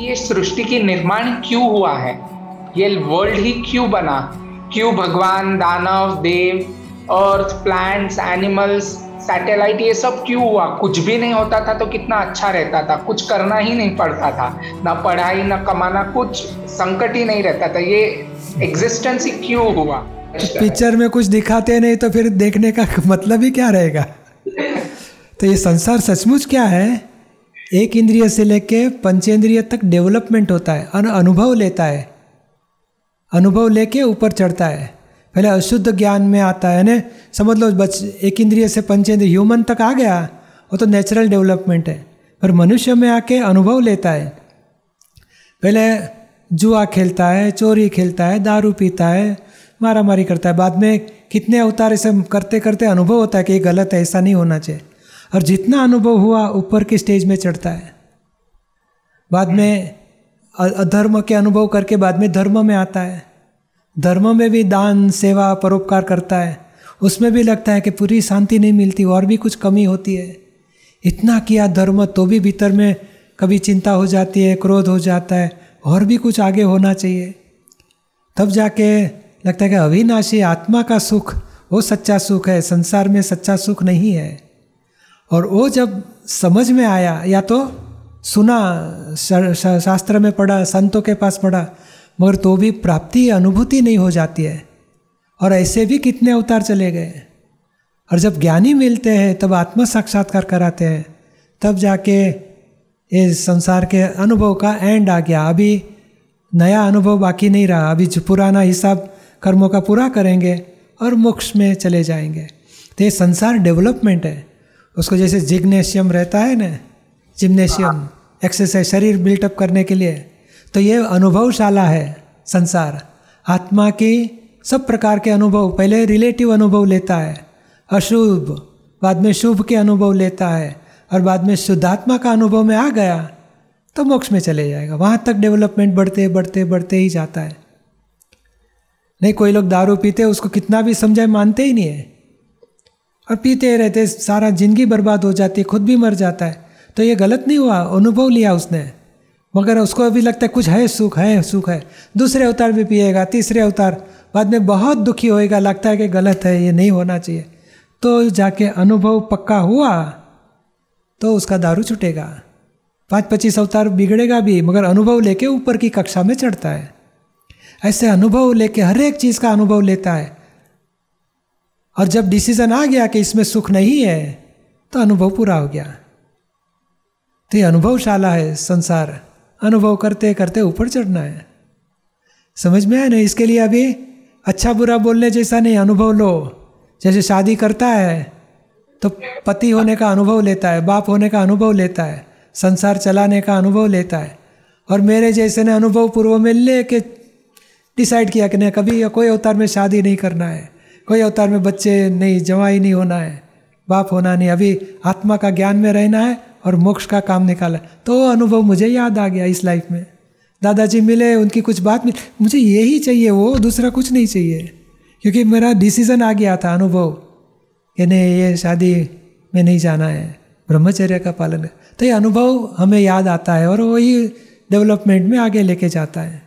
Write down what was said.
ये सृष्टि की निर्माण क्यों हुआ है? ये वर्ल्ड ही क्यों बना? क्यों भगवान दानव देव अर्थ प्लांट्स एनिमल्स सैटेलाइट ये सब क्यों हुआ? कुछ भी नहीं होता था तो कितना अच्छा रहता था। कुछ करना ही नहीं पड़ता था। ना पढ़ाई ना कमाना कुछ संकट ही नहीं रहता था। ये एग्जिस्टेंस ही क्यों हुआ? पिक्चर में कुछ दिखाते नहीं तो फिर देखने का मतलब ही क्या रहेगा? तो ये संसार सचमुच क्या है? एक इंद्रिय से लेके पंचेंद्रिय तक डेवलपमेंट होता है, अन अनुभव लेता है। अनुभव लेके ऊपर चढ़ता है। पहले अशुद्ध ज्ञान में आता है ना समझ लो बच एक इंद्रिय से पंचेंद्रिय ह्यूमन तक आ गया, वो तो नेचुरल डेवलपमेंट है। पर मनुष्य में आके अनुभव लेता है। पहले जुआ खेलता है, चोरी खेलता है, दारू पीता है मारा मारी करता है। बाद में कितने अवतार ऐसे करते करते अनुभव होता है कि ये गलत है, ऐसा नहीं होना चाहिए। और जितना अनुभव हुआ, ऊपर के स्टेज में चढ़ता है। बाद में अधर्म के अनुभव करके बाद में धर्म में आता है। धर्म में भी दान, सेवा, परोपकार करता है। उसमें भी लगता है कि पूरी शांति नहीं मिलती, और भी कुछ कमी होती है। इतना किया धर्म तो भी भीतर में कभी चिंता हो जाती है, क्रोध हो जाता है, और भी कुछ आगे होना चाहिए। तब जाके लगता है कि अविनाशी, आत्मा का सुख, वो सच्चा सुख है। संसार में सच्चा सुख नहीं है। और वो जब समझ में आया, या तो सुना शास्त्र में पढ़ा, संतों के पास पढ़ा, मगर तो भी प्राप्ति, अनुभूति नहीं हो जाती है। और ऐसे भी कितने अवतार चले गए। और जब ज्ञानी मिलते हैं, तब आत्म साक्षात्कार कराते हैं, तब जाके ये संसार के अनुभव का एंड आ गया। अभी नया अनुभव बाकी नहीं रहा। अभी जो पुराना हिसाब कर्मों का पूरा करेंगे और मोक्ष में चले जाएँगे। तो ये संसार डेवलपमेंट है। उसको जैसे जिग्नेशियम रहता है ना जिम्नेशियम एक्सरसाइज शरीर बिल्टअप करने के लिए तो ये अनुभवशाला है संसार। आत्मा की सब प्रकार के अनुभव पहले रिलेटिव अनुभव लेता है अशुभ बाद में शुभ के अनुभव लेता है और बाद में शुद्धात्मा का अनुभव में आ गया तो मोक्ष में चले जाएगा। वहाँ तक डेवलपमेंट बढ़ते बढ़ते बढ़ते ही जाता है। नहीं कोई लोग दारू पीते उसको कितना भी समझाए मानते ही नहीं है। और पीते रहते, सारा ज़िंदगी बर्बाद हो जाती है खुद भी मर जाता है। तो ये गलत नहीं हुआ, अनुभव लिया उसने। मगर उसको अभी लगता है कुछ है, सुख है सुख है। दूसरे अवतार भी पिएगा, तीसरे अवतार, बाद में बहुत दुखी होएगा, लगता है कि गलत है, ये नहीं होना चाहिए। तो जाके अनुभव पक्का हुआ तो उसका दारू छूटेगा। पाँच पच्चीस अवतार बिगड़ेगा भी, मगर अनुभव लेके ऊपर की कक्षा में चढ़ता है। ऐसे अनुभव लेके हर एक चीज़ का अनुभव लेता है। और जब डिसीज़न आ गया कि इसमें सुख नहीं है तो अनुभव पूरा हो गया। तो ये अनुभवशाला है संसार। अनुभव करते करते ऊपर चढ़ना है। समझ में आया ना? इसके लिए अभी अच्छा बुरा बोलने जैसा नहीं, अनुभव लो। जैसे शादी करता है तो पति होने का अनुभव लेता है, बाप होने का अनुभव लेता है, संसार चलाने का अनुभव लेता है। और मेरे जैसे ने अनुभव पूर्व में ले के डिसाइड किया कि नहीं, कभी कोई अवतार में शादी नहीं करना है। कोई अवतार में बच्चे नहीं जवाई नहीं होना है। बाप होना नहीं, अभी आत्मा का ज्ञान में रहना है और मोक्ष का काम निकाला तो वो अनुभव मुझे याद आ गया इस लाइफ में। दादाजी मिले, उनकी कुछ बात मिली, मुझे यही चाहिए, वो दूसरा कुछ नहीं चाहिए। क्योंकि मेरा डिसीज़न आ गया था, अनुभव। कि नहीं ये शादी में नहीं जाना है, ब्रह्मचर्य का पालन। तो ये अनुभव हमें याद आता है और वही डेवलपमेंट में आगे लेके जाता है।